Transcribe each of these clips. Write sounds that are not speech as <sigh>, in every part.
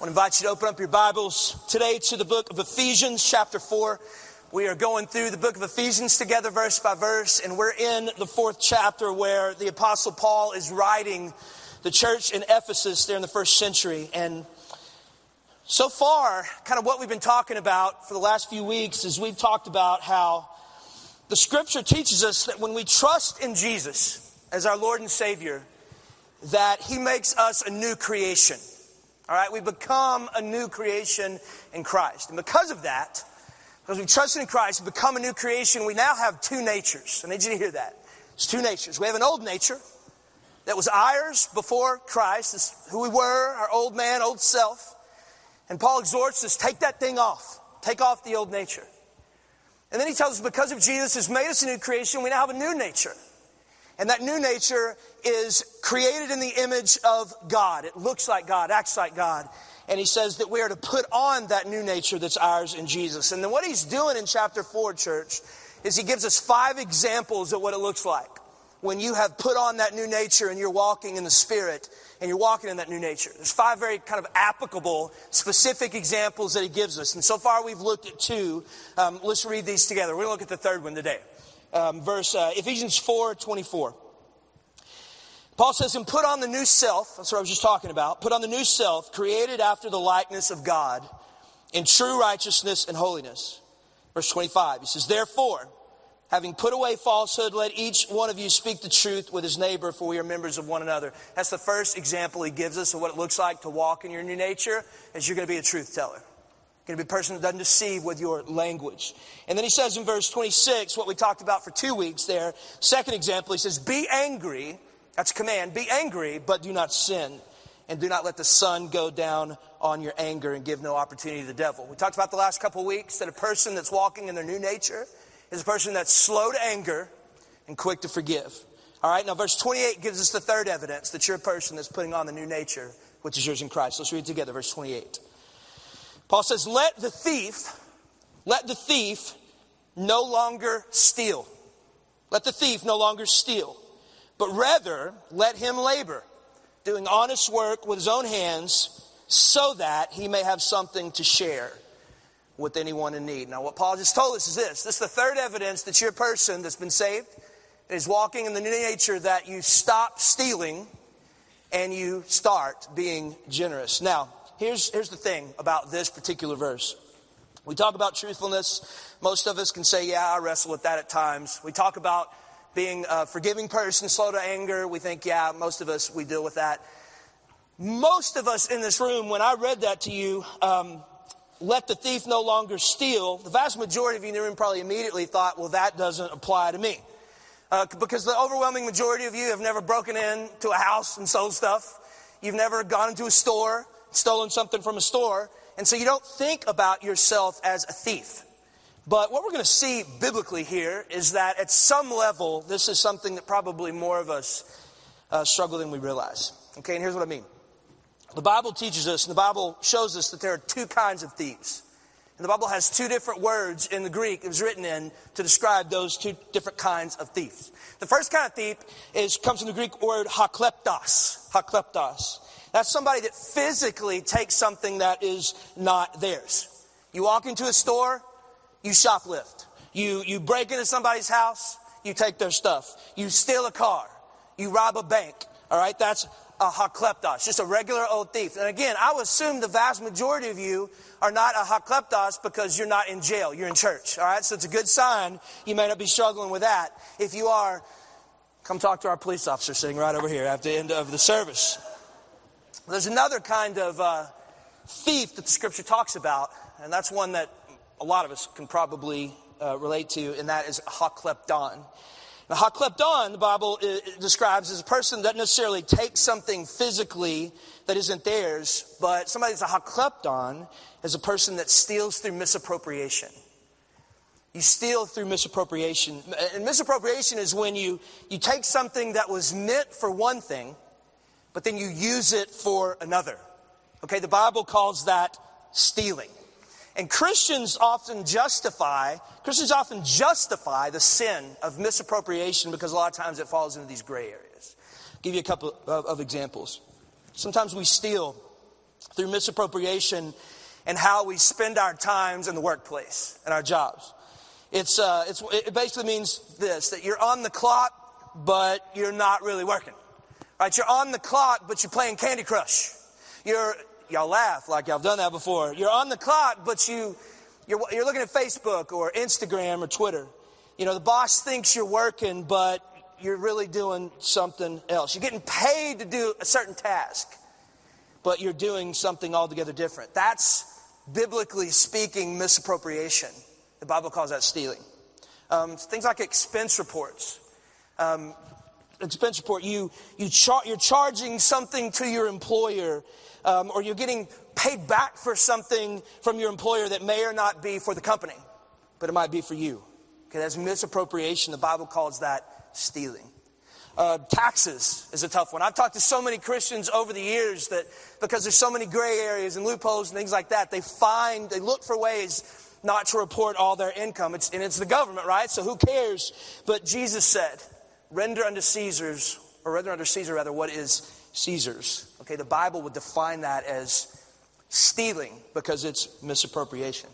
I want to invite you to open up your Bibles today to the book of Ephesians, chapter 4. We are going through the book of Ephesians together, verse by verse, and we're in the fourth chapter where the Apostle Paul is writing the church in Ephesus there in the first century. And so far, kind of what we've been talking about for the last few weeks is we've talked about how the scripture teaches us that when we trust in Jesus as our Lord and Savior, that He makes us a new creation. All right, we become a new creation in Christ. And because of that, because we trust in Christ, become a new creation, we now have two natures. I need you to hear that. It's two natures. We have an old nature that was ours before Christ. It's who we were, our old man, old self. And Paul exhorts us, take that thing off. Take off the old nature. And then he tells us because of Jesus has made us a new creation, we now have a new nature. And that new nature is created in the image of God. It looks like God, acts like God. And he says that we are to put on that new nature that's ours in Jesus. And then what he's doing in chapter 4, church, is he gives us five examples of what it looks like when you have put on that new nature and you're walking in the Spirit and you're walking in that new nature. There's five very kind of applicable, specific examples that he gives us. And so far we've looked at two. Um, let's read these together. We're going to look at the third one today um, verse uh, Ephesians 4 24. Paul says, and put on the new self, that's what I was just talking about, put on the new self, created after the likeness of God, in true righteousness and holiness. Verse 25, he says, Therefore, having put away falsehood, let each one of you speak the truth with his neighbor, for we are members of one another. That's the first example he gives us of what it looks like to walk in your new nature, is you're going to be a truth teller going to be a person that doesn't deceive with your language. And then he says in verse 26, what we talked about for two weeks there, second example, he says, Be angry. That's a command. Be angry, but do not sin. And do not let the sun go down on your anger and give no opportunity to the devil. We talked about the last couple weeks that a person that's walking in their new nature is a person that's slow to anger and quick to forgive. All right, now verse 28 gives us the third evidence that you're a person that's putting on the new nature, which is yours in Christ. Let's read together, verse 28. Paul says, let the thief, let the thief no longer steal. Let the thief no longer steal, but rather let him labor, doing honest work with his own hands, so that he may have something to share with anyone in need. Now, what Paul just told us is this this is the third evidence that you're a person that's been saved, is walking in the new nature that you stop stealing and you start being generous. Now, here's, here's the thing about this particular verse. We talk about truthfulness. Most of us can say, yeah, I wrestle with that at times. We talk about being a forgiving person, slow to anger. We think, yeah, most of us, we deal with that. Most of us in this room, when I read that to you, um, let the thief no longer steal, the vast majority of you in the room probably immediately thought, well, that doesn't apply to me. Uh, because the overwhelming majority of you have never broken into a house and sold stuff. You've never gone into a store stolen something from a store. And so you don't think about yourself as a thief. But what we're going to see biblically here is that at some level, this is something that probably more of us uh, struggle than we realize. Okay, and here's what I mean. The Bible teaches us, and the Bible shows us that there are two kinds of thieves. And the Bible has two different words in the Greek it was written in to describe those two different kinds of thieves. The first kind of thief is, comes from the Greek word hakleptos. Hakleptos. That's somebody that physically takes something that is not theirs. You walk into a store, you shoplift. You, you break into somebody's house, you take their stuff. You steal a car. You rob a bank. All right, that's a hakleptos, just a regular old thief. And again, I would assume the vast majority of you are not a hakleptos because you're not in jail, you're in church. All right, so it's a good sign. You may not be struggling with that. If you are, come talk to our police officer sitting right over here at the end of the service. There's another kind of uh, thief that the scripture talks about, and that's one that a lot of us can probably uh, relate to, and that is a haklepton. Now, haklepton, the Bible uh, describes as a person that doesn't necessarily take something physically that isn't theirs, but somebody that's a haklepton is a person that steals through misappropriation. You steal through misappropriation. And misappropriation is when you, you take something that was meant for one thing – but then you use it for another. Okay, the Bible calls that stealing. And Christians often justify, Christians often justify the sin of misappropriation because a lot of times it falls into these gray areas. I'll give you a couple of, of examples. Sometimes we steal through misappropriation and how we spend our times in the workplace and our jobs. It's, uh, it's, it basically means this that you're on the clock, but you're not really working. Right? You're on the clock, but you're playing Candy Crush. You're, y'all laugh like y'all have done that before. You're on the clock, but you, you're, you're looking at Facebook or Instagram or Twitter. You know, the boss thinks you're working, but you're really doing something else. You're getting paid to do a certain task, but you're doing something altogether different. That's, biblically speaking, misappropriation. The Bible calls that stealing. Um, things like expense reports. Um, expense report, you, you char- you're charging something to your employer, um, or you're getting paid back for something from your employer that may or not be for the company, but it might be for you. Okay, that's misappropriation. The Bible calls that stealing. Uh, taxes is a tough one. I've talked to so many Christians over the years that because there's so many gray areas and loopholes and things like that, they find, they look for ways not to report all their income. It's, and it's the government, right? So who cares? But Jesus said, render unto Caesar's, or render unto Caesar rather, what is Caesar's. Okay, the Bible would define that as stealing because it's misappropriation.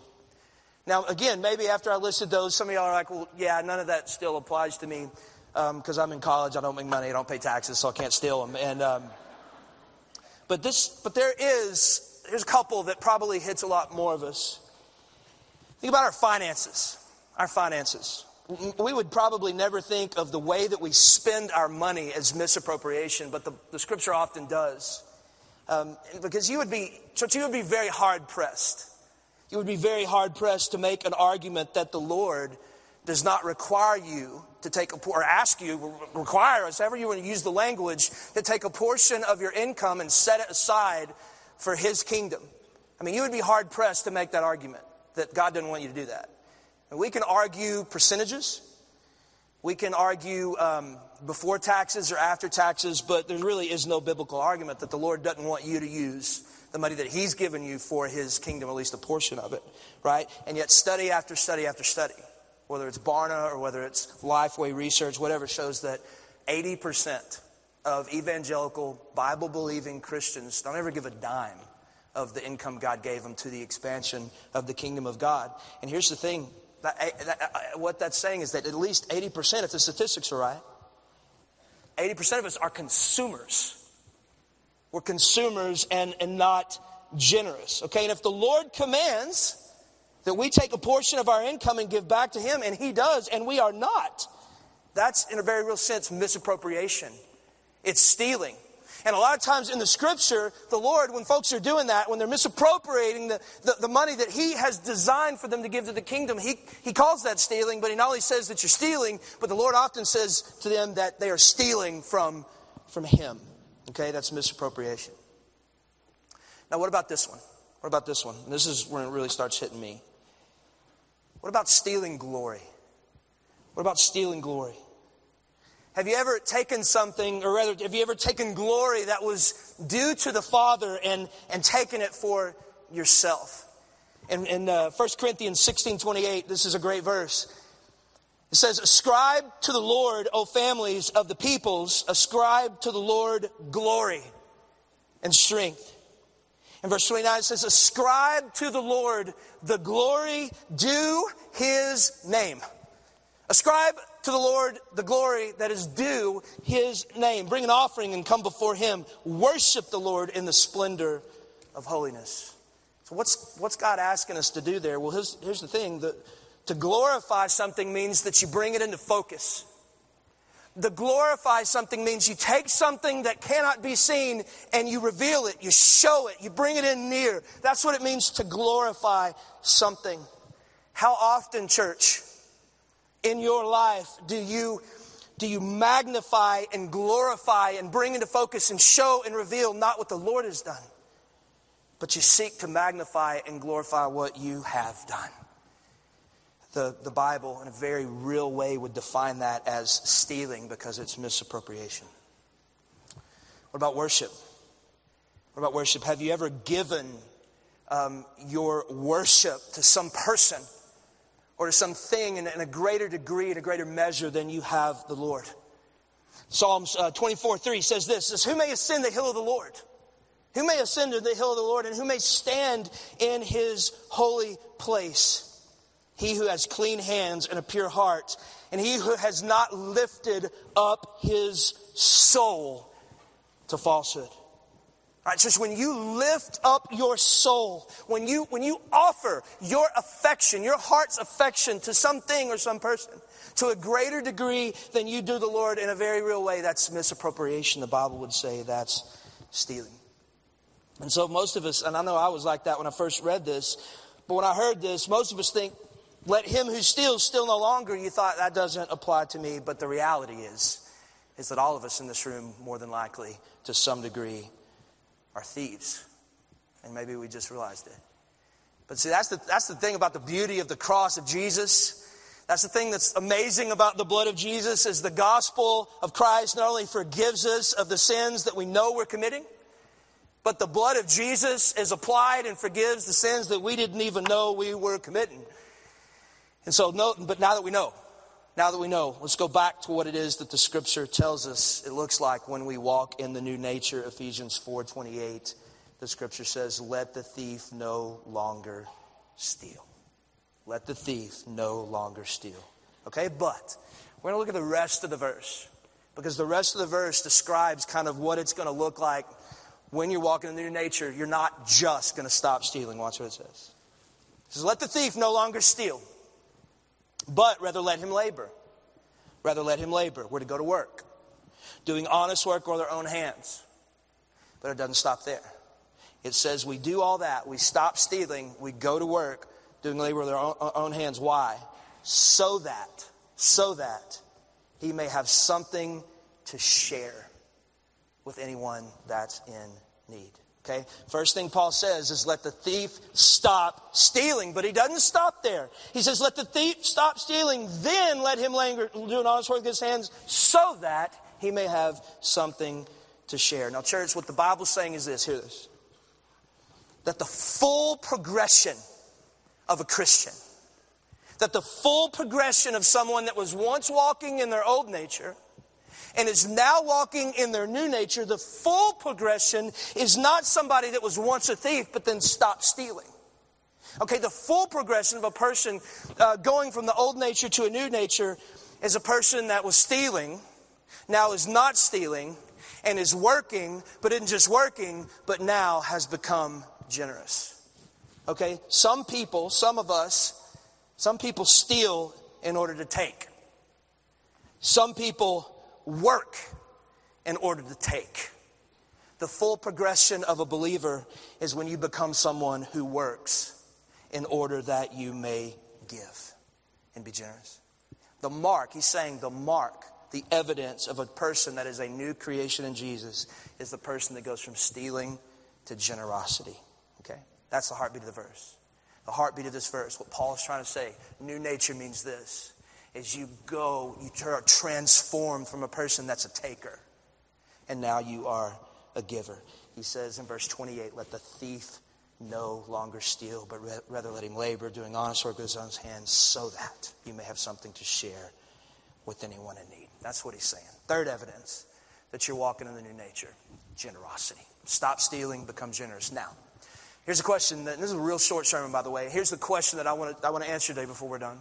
Now, again, maybe after I listed those, some of y'all are like, well, yeah, none of that still applies to me because um, I'm in college, I don't make money, I don't pay taxes, so I can't steal them. And, um, but, this, but there is, there's a couple that probably hits a lot more of us. Think about our finances. Our finances. We would probably never think of the way that we spend our money as misappropriation, but the, the scripture often does. Um, because you would be, church, you would be very hard pressed. You would be very hard pressed to make an argument that the Lord does not require you to take a, or ask you, require us, however you want to use the language, to take a portion of your income and set it aside for His kingdom. I mean, you would be hard pressed to make that argument that God doesn't want you to do that. And we can argue percentages. We can argue um, before taxes or after taxes, but there really is no biblical argument that the Lord doesn't want you to use the money that He's given you for His kingdom, at least a portion of it, right? And yet, study after study after study whether it's Barna or whether it's Lifeway Research, whatever, shows that 80% of evangelical, Bible believing Christians don't ever give a dime of the income God gave them to the expansion of the kingdom of God. And here's the thing Eh, eh, eh, what that's saying is that at least 80%, if the statistics are right, 80% of us are consumers. We're consumers and, and not generous. Okay, and if the Lord commands, that we take a portion of our income and give back to Him, and He does, and we are not. That's, in a very real sense, misappropriation. It's stealing. And a lot of times in the scripture, the Lord, when folks are doing that, when they're misappropriating the, the, the, money that He has designed for them to give to the kingdom, he, he calls that stealing, but He not only says that you're stealing, but the Lord often says to them that they are stealing from, from Him. Okay, that's misappropriation. Now, what about this one? What about this one? This is when it really starts hitting me. What about stealing glory? What about stealing glory? Have you ever taken something, or rather, have you ever taken glory that was due to the Father and, and taken it for yourself? In, in uh, 1 Corinthians 16 28, this is a great verse. It says, Ascribe to the Lord, O families of the peoples, ascribe to the Lord glory and strength. In verse 29, it says, Ascribe to the Lord the glory due his name. Ascribe to the Lord the glory that is due his name. Bring an offering and come before him. Worship the Lord in the splendor of holiness. So, what's, what's God asking us to do there? Well, here's, here's the thing the, to glorify something means that you bring it into focus. To glorify something means you take something that cannot be seen and you reveal it, you show it, you bring it in near. That's what it means to glorify something. How often, church, in your life do you do you magnify and glorify and bring into focus and show and reveal not what the Lord has done, but you seek to magnify and glorify what you have done? the, the Bible, in a very real way, would define that as stealing because it's misappropriation. What about worship? What about worship? Have you ever given um, your worship to some person or to something in, in, a greater degree, in a greater measure than you have the Lord? Psalms uh, 24 3 says this says, Who may ascend the hill of the Lord? Who may ascend to the hill of the Lord and who may stand in his holy place? He who has clean hands and a pure heart, and he who has not lifted up his soul to falsehood. Right, church, when you lift up your soul, when you, when you offer your affection, your heart's affection to something or some person to a greater degree than you do the Lord in a very real way, that's misappropriation. The Bible would say that's stealing. And so most of us, and I know I was like that when I first read this, but when I heard this, most of us think, let him who steals steal no longer. You thought that doesn't apply to me, but the reality is, is that all of us in this room, more than likely, to some degree, are thieves. And maybe we just realized it. But see, that's the, that's the thing about the beauty of the cross of Jesus. That's the thing that's amazing about the blood of Jesus is the gospel of Christ not only forgives us of the sins that we know we're committing, but the blood of Jesus is applied and forgives the sins that we didn't even know we were committing. And so, no, but now that we know, now that we know, let's go back to what it is that the scripture tells us it looks like when we walk in the new nature. Ephesians 4:28. The scripture says, "Let the thief no longer steal." Let the thief no longer steal. Okay, but we're going to look at the rest of the verse because the rest of the verse describes kind of what it's going to look like when you're walking in the new nature, you're not just going to stop stealing. Watch what it says. It says, Let the thief no longer steal, but rather let him labor. Rather let him labor. We're to go to work, doing honest work with our own hands. But it doesn't stop there. It says we do all that. We stop stealing. We go to work, doing labor with our own, own hands. Why? So that, so that he may have something to share with anyone that's in need. Okay? First thing Paul says is let the thief stop stealing, but he doesn't stop there. He says, let the thief stop stealing, then let him linger, do an honest work with his hands so that he may have something to share. Now, church, what the Bible's saying is this hear this that the full progression of a Christian, that the full progression of someone that was once walking in their old nature and is now walking in their new nature, the full progression is not somebody that was once a thief but then stopped stealing. Okay, the full progression of a person uh, going from the old nature to a new nature is a person that was stealing, now is not stealing, and is working, but isn't just working, but now has become generous. Okay, some people, some of us, some people steal in order to take. Some people work in order to take. The full progression of a believer is when you become someone who works in order that you may give and be generous. The mark, he's saying the mark, the evidence of a person that is a new creation in Jesus is the person that goes from stealing to generosity. Okay? That's the heartbeat of the verse. The heartbeat of this verse, what Paul is trying to say, new nature means this as you go, you are transformed from a person that's a taker, and now you are a giver. He says in verse 28 let the thief no longer steal, but rather let him labor, doing honest work with his own hands, so that you may have something to share with anyone in need. That's what he's saying. Third evidence that you're walking in the new nature generosity. Stop stealing, become generous. Now, here's a question that this is a real short sermon, by the way. Here's the question that I want to, I want to answer today before we're done.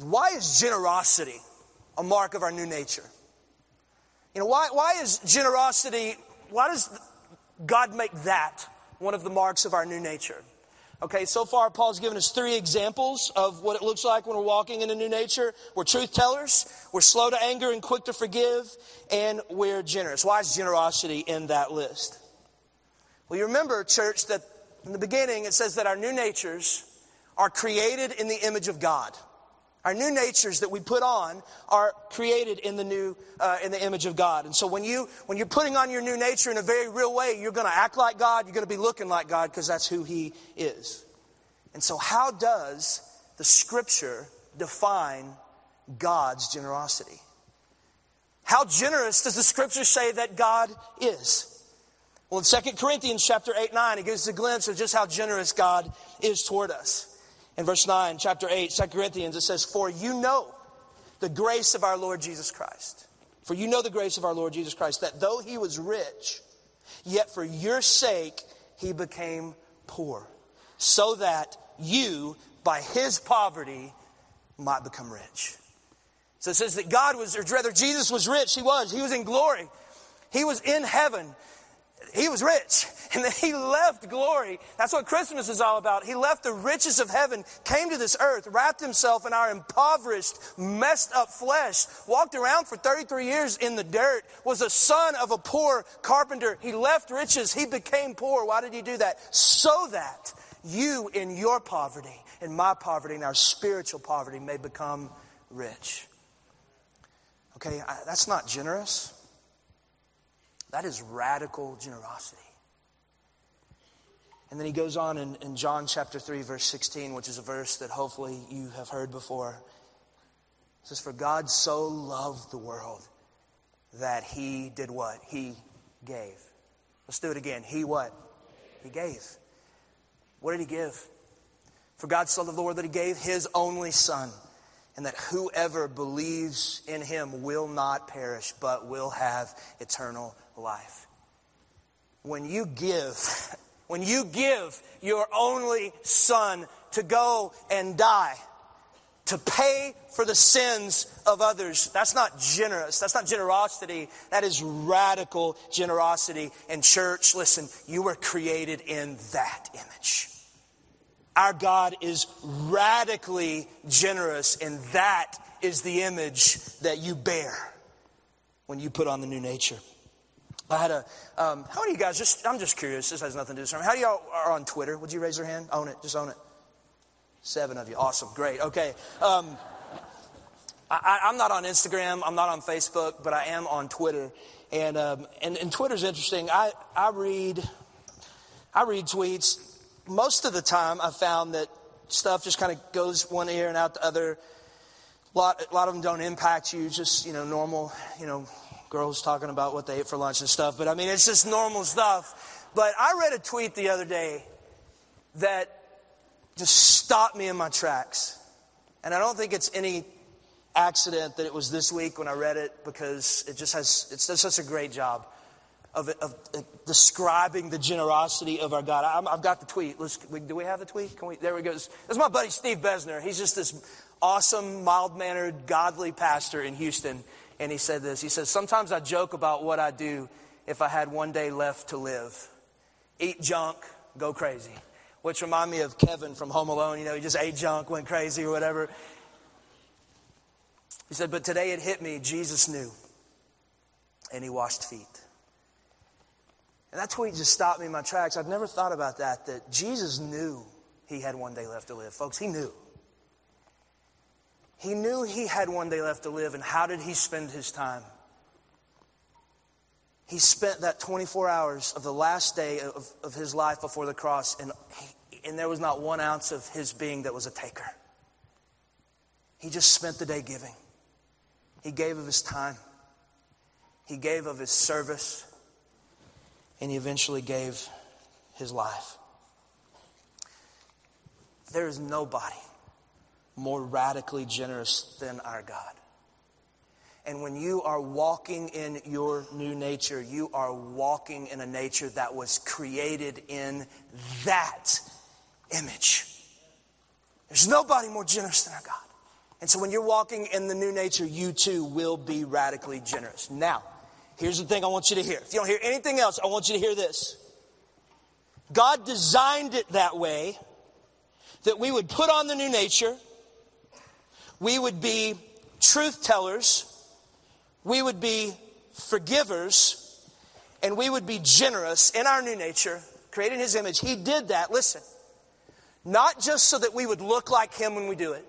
Why is generosity a mark of our new nature? You know, why, why is generosity, why does God make that one of the marks of our new nature? Okay, so far Paul's given us three examples of what it looks like when we're walking in a new nature. We're truth tellers, we're slow to anger and quick to forgive, and we're generous. Why is generosity in that list? Well, you remember, church, that in the beginning it says that our new natures are created in the image of God. Our new natures that we put on are created in the new, uh, in the image of God. And so when you, when you're putting on your new nature in a very real way, you're going to act like God. You're going to be looking like God because that's who He is. And so how does the Scripture define God's generosity? How generous does the Scripture say that God is? Well, in 2 Corinthians chapter 8, 9, it gives us a glimpse of just how generous God is toward us. In verse 9, chapter 8, 2 Corinthians, it says, For you know the grace of our Lord Jesus Christ. For you know the grace of our Lord Jesus Christ, that though he was rich, Yet for your sake, he became poor, so that you, by his poverty, might become rich. So it says that God was, or rather, Jesus was rich. He was. He was in glory. He was in heaven he was rich <laughs> and then he left glory. That's what Christmas is all about. He left the riches of heaven, came to this earth, wrapped himself in our impoverished, messed up flesh, walked around for 33 years in the dirt, was a son of a poor carpenter. He left riches, he became poor. Why did he do that? So that you in your poverty, in my poverty, in our spiritual poverty may become rich. Okay, that's not generous. That is radical generosity. And then he goes on in, in, John chapter 3, verse 16, which is a verse that hopefully you have heard before. It says, For God so loved the world that he did what? He gave. Let's do it again. He what? He gave. What did he give? For God so loved the world that he gave his only son, and that whoever believes in him will not perish, but will have eternal life. When you give, <laughs> when you give your only son to go and die, to pay for the sins of others. That's not generous. That's not generosity. That is radical generosity. And church, listen, you were created in that image. Our God is radically generous, and that is the image that you bear when you put on the new nature. I had a, um, how many of you guys, just, I'm just curious, this has nothing to do with sermon. How do y'all are on Twitter? Would you raise your hand? Own it, just own it. Seven of you. Awesome, great, okay. Um, I, am not on Instagram, I'm not on Facebook, but I am on Twitter. And, um, and, and Twitter's interesting. I, I read, I read tweets. Most of the time, I've found that stuff just kind of goes one ear and out the other. A lot, a lot of them don't impact you, just, you know, normal, you know, girls talking about what they ate for lunch and stuff. But I mean, it's just normal stuff. But I read a tweet the other day that just stopped me in my tracks. And I don't think it's any accident that it was this week when I read it because it just has, it does such a great job of, of, describing the generosity of our God. i have got the tweet. Let's, do we have the tweet? Can we, there we go. This is my buddy Steve Bezner. He's just this awesome, mild mannered, godly pastor in Houston and he said this. He says, Sometimes I joke about what I'd do if I had one day left to live. Eat junk, go crazy. Which remind me of Kevin from Home Alone. You know, he just ate junk, went crazy or whatever. He said, But today it hit me. Jesus knew. And he washed feet. And that tweet just stopped me in my tracks. I've never thought about that, that Jesus knew he had one day left to live. Folks, he knew. He knew he had one day left to live, and how did he spend his time? He spent that 24 hours of the last day of, of his life before the cross, and, he, and there was not one ounce of his being that was a taker. He just spent the day giving. He gave of his time, he gave of his service, and he eventually gave his life. There is nobody more radically generous than our God. And when you are walking in your new nature, you are walking in a nature that was created in that image. There's nobody more generous than our God. And so when you're walking in the new nature, you too will be radically generous. Now, here's the thing I want you to hear. If you don't hear anything else, I want you to hear this. God designed it that way that we would put on the new nature we would be truth tellers, we would be forgivers, and we would be generous in our new nature, created in His image. He did that, listen, not just so that we would look like Him when we do it,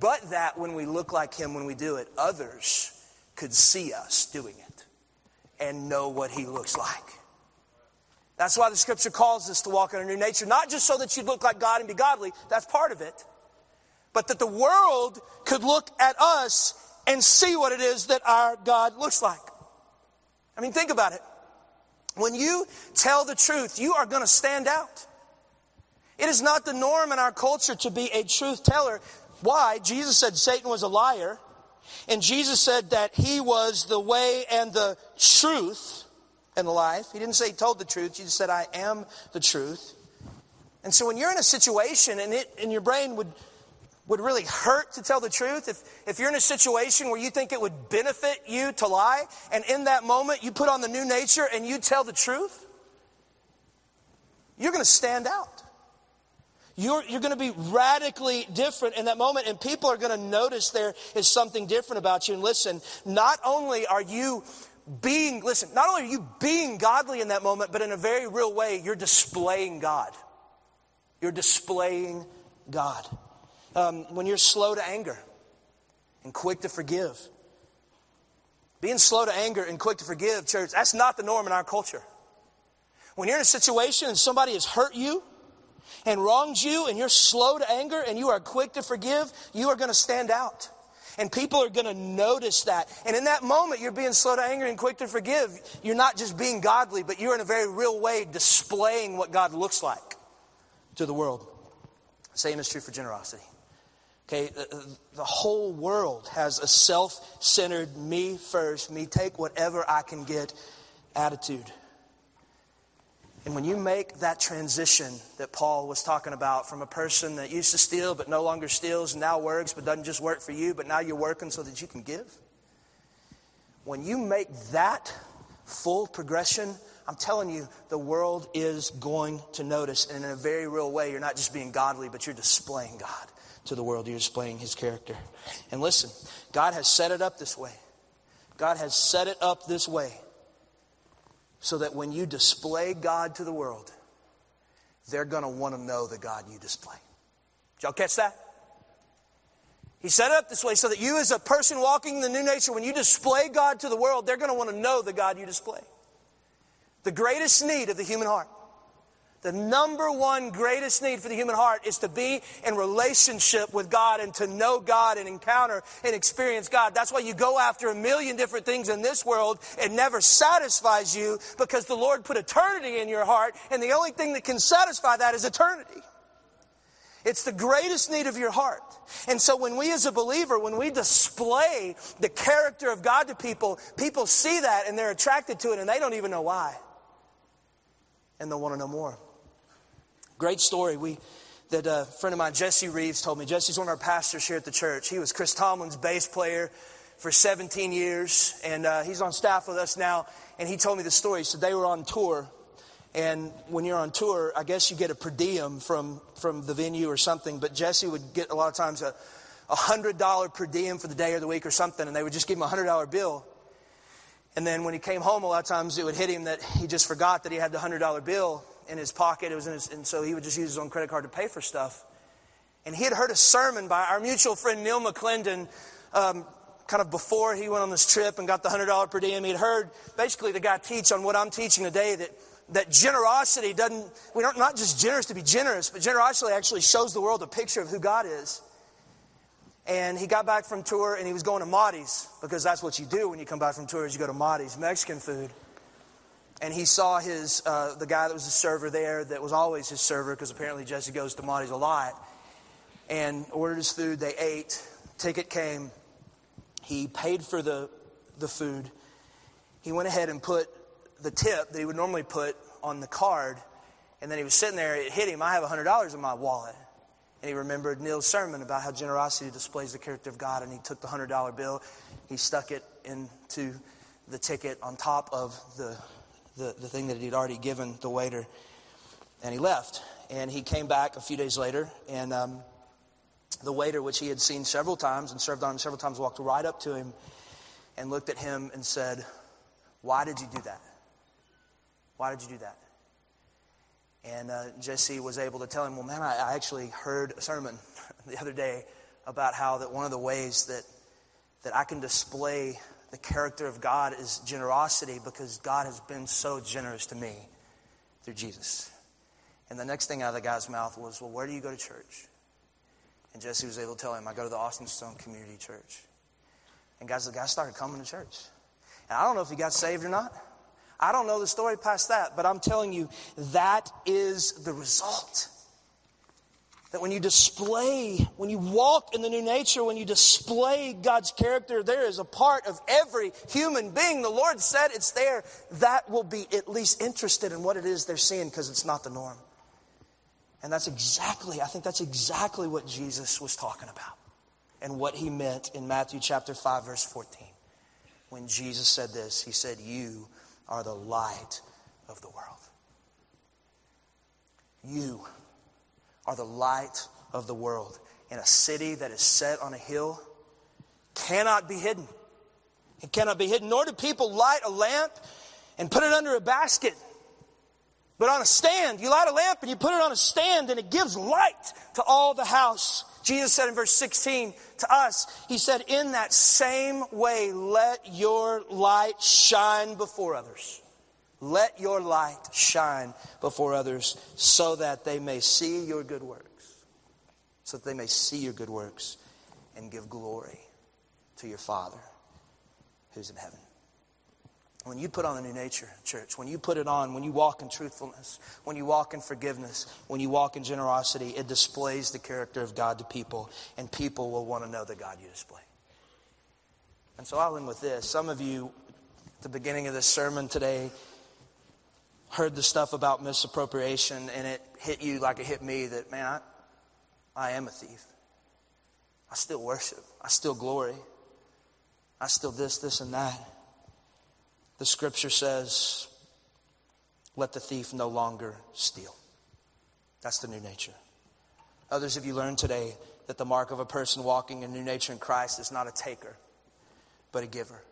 but that when we look like Him when we do it, others could see us doing it and know what He looks like. That's why the scripture calls us to walk in a new nature, not just so that you'd look like God and be godly, that's part of it but that the world could look at us and see what it is that our God looks like. I mean, think about it. When you tell the truth, you are going to stand out. It is not the norm in our culture to be a truth teller. Why? Jesus said Satan was a liar, and Jesus said that he was the way and the truth. in life. He didn't say he told the truth, he said, I am the truth. And so when you're in a situation and, it, and your brain would, would really hurt to tell the truth, if, if you're in a situation where you think it would benefit you to lie, and in that moment you put on the new nature and you tell the truth, you're going to stand out. You're, you're going to be radically different in that moment, and people are going to notice there is something different about you. And listen, not only are you being, listen, not only are you being godly in that moment, but in a very real way, you're displaying God. You're displaying God. Um, when you're slow to anger and quick to forgive, being slow to anger and quick to forgive, church, that's not the norm in our culture. When you're in a situation and somebody has hurt you, and wronged you and you're slow to anger and you are quick to forgive, you are going to stand out. And people are going to notice that. And in that moment, you're being slow to anger and quick to forgive. You're not just being godly, but you're in a very real way displaying what God looks like to the world. Same is true for generosity. Okay, the, whole world has a self centered, me first, me take whatever I can get attitude. And when you make that transition that Paul was talking about from a person that used to steal but no longer steals and now works but doesn't just work for you, but now you're working so that you can give, when you make that full progression, I'm telling you, the world is going to notice. And in a very real way, you're not just being godly, but you're displaying God to the world. You're displaying His character. And listen, God has set it up this way. God has set it up this way so that when you display God to the world, they're going to want to know the God you display. Did y'all catch that? He set it up this way so that you, as a person walking in the new nature, when you display God to the world, they're going to want to know the God you display. The greatest need of the human heart the number one greatest need for the human heart is to be in relationship with God and to know God and encounter and experience God. That's why you go after a million different things in this world. It never satisfies you because the Lord put eternity in your heart, and the only thing that can satisfy that is eternity. It's the greatest need of your heart. And so when we as a believer, when we display the character of God to people, people see that and they're attracted to it and they don't even know why. And they'll want to know more. Great story. We that a friend of mine, Jesse Reeves, told me. Jesse's one of our pastors here at the church. He was Chris Tomlin's bass player for 17 years, and uh, he's on staff with us now. And he told me the story. So they were on tour, and when you're on tour, I guess you get a per diem from from the venue or something. But Jesse would get a lot of times a a hundred dollar per diem for the day or the week or something, and they would just give him a hundred dollar bill. And then when he came home, a lot of times it would hit him that he just forgot that he had the hundred dollar bill, in his pocket. It was in his, and so he would just use his own credit card to pay for stuff. And he had heard a sermon by our mutual friend Neil McClendon, um, kind of before he went on this trip and got the hundred dollar per diem. He'd heard basically the guy teach on what I'm teaching today that that generosity doesn't we don't not just generous to be generous, but generosity actually shows the world a picture of who God is. And he got back from tour and he was going to Maudie's because that's what you do when you come back from tour is you go to Maudie's, Mexican food and he saw his uh, the guy that was the server there that was always his server because apparently Jesse goes to Maudie's a lot. And ordered his food they ate ticket came. He paid for the the food. He went ahead and put the tip that he would normally put on the card and then he was sitting there it hit him i have $100 in my wallet. And he remembered neil's sermon about how generosity displays the character of god and he took the $100 bill he stuck it into the ticket on top of the the, the thing that he'd already given the waiter. And he left. And he came back a few days later, and um, the waiter, which he had seen several times and served on several times, walked right up to him and looked at him and said, Why did you do that? Why did you do that? And uh, Jesse was able to tell him, Well, man, I, I actually heard a sermon <laughs> the other day about how that one of the ways that, that I can display the character of God is generosity because God has been so generous to me through Jesus. And the next thing out of the guy's mouth was, Well, where do you go to church? And Jesse was able to tell him, I go to the Austin Stone Community Church. And guys, the guy started coming to church. And I don't know if he got saved or not. I don't know the story past that, but I'm telling you, that is the result. That when you display, when you walk in the new nature, when you display God's character, there is a part of every human being. The Lord said it's there. That will be at least interested in what it is they're seeing because it's not the norm. And that's exactly, I think that's exactly what Jesus was talking about and what he meant in Matthew chapter 5, verse 14. When Jesus said this, he said, You are the light of the world. You are the light of the world. In a city that is set on a hill, cannot be hidden. It cannot be hidden. Nor do people light a lamp and put it under a basket, but on a stand. You light a lamp and you put it on a stand, and it gives light to all the house. Jesus said in verse 16 to us, He said, In that same way, let your light shine before others. Let your light shine before others so that they may see your good works. So that they may see your good works and give glory to your Father who's in heaven. When you put on the new nature, church, when you put it on, when you walk in truthfulness, when you walk in forgiveness, when you walk in generosity, it displays the character of God to people, and people will want to know the God you display. And so I'll end with this. Some of you, at the beginning of this sermon today, heard the stuff about misappropriation and it hit you like it hit me that, man, I, I am a thief. I still worship. I still glory. I still this, this, and that. The scripture says, let the thief no longer steal. That's the new nature. Others of you learned today that the mark of a person walking in new nature in Christ is not a taker, but a giver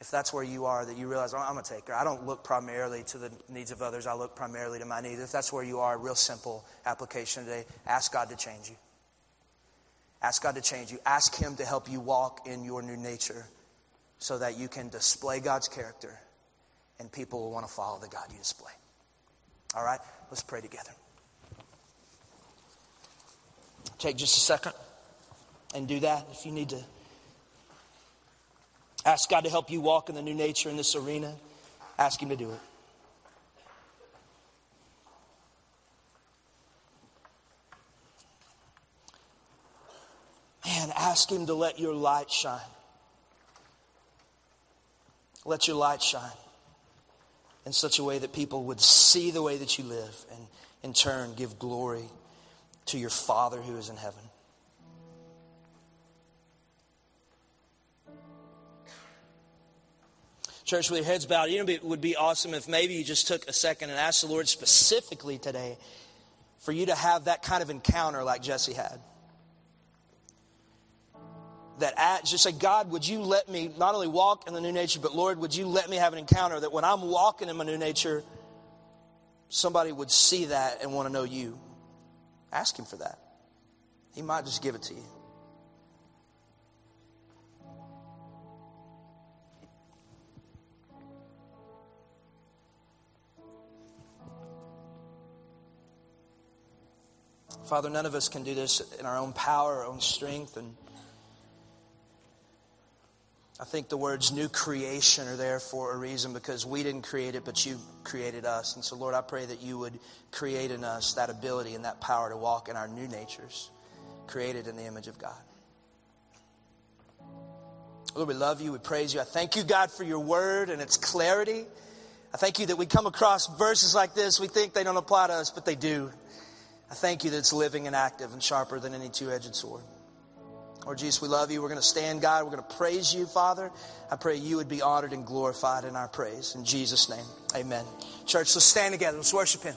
if that's where you are, that you realize, oh, I'm a taker. I don't look primarily to the needs of others, I look primarily to my needs. If that's where you are, real simple application today ask God to change you. Ask God to change you. Ask Him to help you walk in your new nature so that you can display God's character and people will want to follow the God you display. All right? Let's pray together. Take just a second and do that if you need to. Ask God to help you walk in the new nature in this arena. Ask Him to do it. Man, ask Him to let your light shine. Let your light shine in such a way that people would see the way that you live and in turn give glory to your Father who is in heaven. Church, with your heads bowed, you know, it would be awesome if maybe you just took a second and asked the Lord specifically today for you to have that kind of encounter like Jesse had. That at, just say, God, would you let me not only walk in the new nature, but Lord, would you let me have an encounter that when I'm walking in my new nature, somebody would see that and want to know you? Ask Him for that. He might just give it to you. Father, none of us can do this in our own power, our own strength. And I think the words new creation are there for a reason because we didn't create it, but you created us. And so, Lord, I pray that you would create in us that ability and that power to walk in our new natures, created in the image of God. Lord, we love you. We praise you. I thank you, God, for your word and its clarity. I thank you that we come across verses like this. We think they don't apply to us, but they do. I thank you that it's living and active and sharper than any two edged sword. Lord Jesus, we love you. We're going to stand, God. We're going to praise you, Father. I pray you would be honored and glorified in our praise. In Jesus' name, amen. Church, let's stand together. Let's worship Him.